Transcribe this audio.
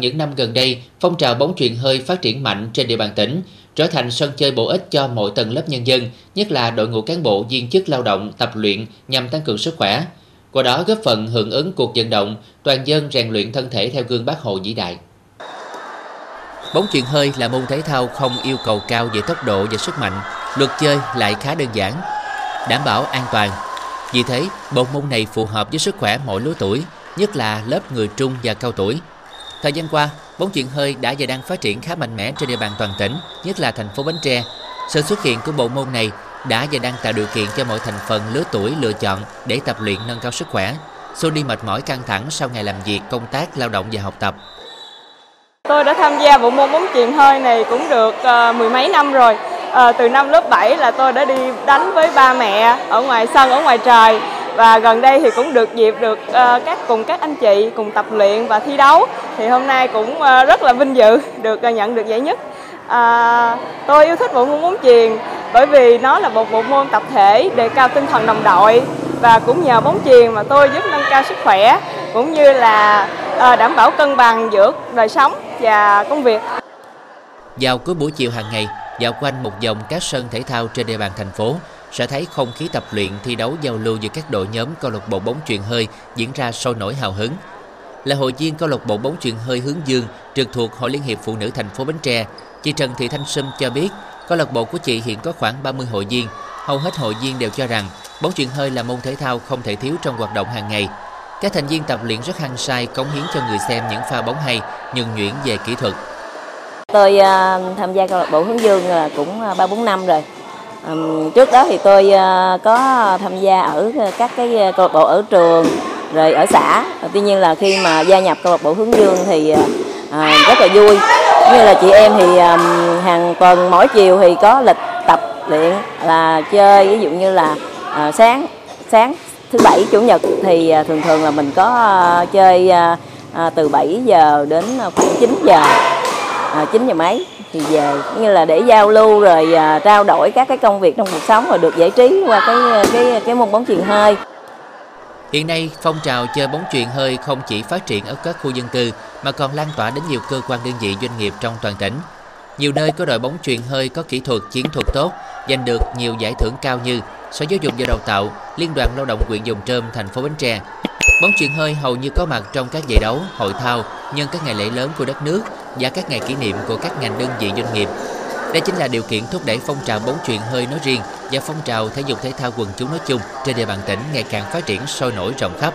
Những năm gần đây, phong trào bóng chuyền hơi phát triển mạnh trên địa bàn tỉnh, trở thành sân chơi bổ ích cho mọi tầng lớp nhân dân, nhất là đội ngũ cán bộ viên chức lao động tập luyện nhằm tăng cường sức khỏe. Qua đó góp phần hưởng ứng cuộc vận động toàn dân rèn luyện thân thể theo gương Bác Hồ vĩ đại. Bóng chuyền hơi là môn thể thao không yêu cầu cao về tốc độ và sức mạnh, luật chơi lại khá đơn giản, đảm bảo an toàn. Vì thế, bộ môn này phù hợp với sức khỏe mọi lứa tuổi, nhất là lớp người trung và cao tuổi. Thời gian qua, bóng chuyền hơi đã và đang phát triển khá mạnh mẽ trên địa bàn toàn tỉnh, nhất là thành phố Bến Tre. Sự xuất hiện của bộ môn này đã và đang tạo điều kiện cho mọi thành phần lứa tuổi lựa chọn để tập luyện nâng cao sức khỏe, xua đi mệt mỏi căng thẳng sau ngày làm việc, công tác, lao động và học tập. Tôi đã tham gia bộ môn bóng chuyền hơi này cũng được uh, mười mấy năm rồi. Uh, từ năm lớp 7 là tôi đã đi đánh với ba mẹ ở ngoài sân, ở ngoài trời và gần đây thì cũng được dịp được uh, các cùng các anh chị cùng tập luyện và thi đấu thì hôm nay cũng uh, rất là vinh dự được uh, nhận được giải nhất à, tôi yêu thích bộ môn bóng chuyền bởi vì nó là một bộ môn tập thể đề cao tinh thần đồng đội và cũng nhờ bóng chuyền mà tôi giúp nâng cao sức khỏe cũng như là à, đảm bảo cân bằng giữa đời sống và công việc. Vào cuối buổi chiều hàng ngày, dạo quanh một vòng các sân thể thao trên địa bàn thành phố sẽ thấy không khí tập luyện thi đấu giao lưu giữa các đội nhóm câu lạc bộ bóng chuyền hơi diễn ra sôi nổi hào hứng. Là hội viên câu lạc bộ bóng chuyền hơi hướng dương trực thuộc Hội Liên hiệp Phụ nữ thành phố Bến Tre, chị Trần Thị Thanh Sâm cho biết câu lạc bộ của chị hiện có khoảng 30 hội viên. Hầu hết hội viên đều cho rằng bóng chuyền hơi là môn thể thao không thể thiếu trong hoạt động hàng ngày. Các thành viên tập luyện rất hăng say cống hiến cho người xem những pha bóng hay, nhuần nhuyễn về kỹ thuật. Tôi uh, tham gia câu lạc bộ hướng dương là cũng à, ba bốn năm rồi trước đó thì tôi ờ, có tham gia ở các cái ờ, câu lạc bộ ở trường, rồi ở xã. Ờ, tuy nhiên là khi mà gia nhập câu lạc bộ hướng dương thì rất là vui. Như là chị em thì hàng tuần mỗi chiều thì có lịch tập luyện là chơi. Ví dụ như là sáng sáng thứ bảy, chủ nhật thì thường thường là mình có chơi từ 7 giờ đến khoảng 9 giờ à, 9 giờ mấy thì về như là để giao lưu rồi à, trao đổi các cái công việc trong cuộc sống và được giải trí qua cái à, cái cái môn bóng chuyền hơi. Hiện nay, phong trào chơi bóng chuyền hơi không chỉ phát triển ở các khu dân cư mà còn lan tỏa đến nhiều cơ quan đơn vị doanh nghiệp trong toàn tỉnh. Nhiều nơi có đội bóng chuyền hơi có kỹ thuật chiến thuật tốt, giành được nhiều giải thưởng cao như Sở Giáo dục và Đào tạo, Liên đoàn Lao động huyện Dòng Trơm, thành phố Bến Tre. Bóng chuyền hơi hầu như có mặt trong các giải đấu, hội thao nhân các ngày lễ lớn của đất nước và các ngày kỷ niệm của các ngành đơn vị doanh nghiệp. Đây chính là điều kiện thúc đẩy phong trào bóng chuyền hơi nói riêng và phong trào thể dục thể thao quần chúng nói chung trên địa bàn tỉnh ngày càng phát triển sôi nổi rộng khắp.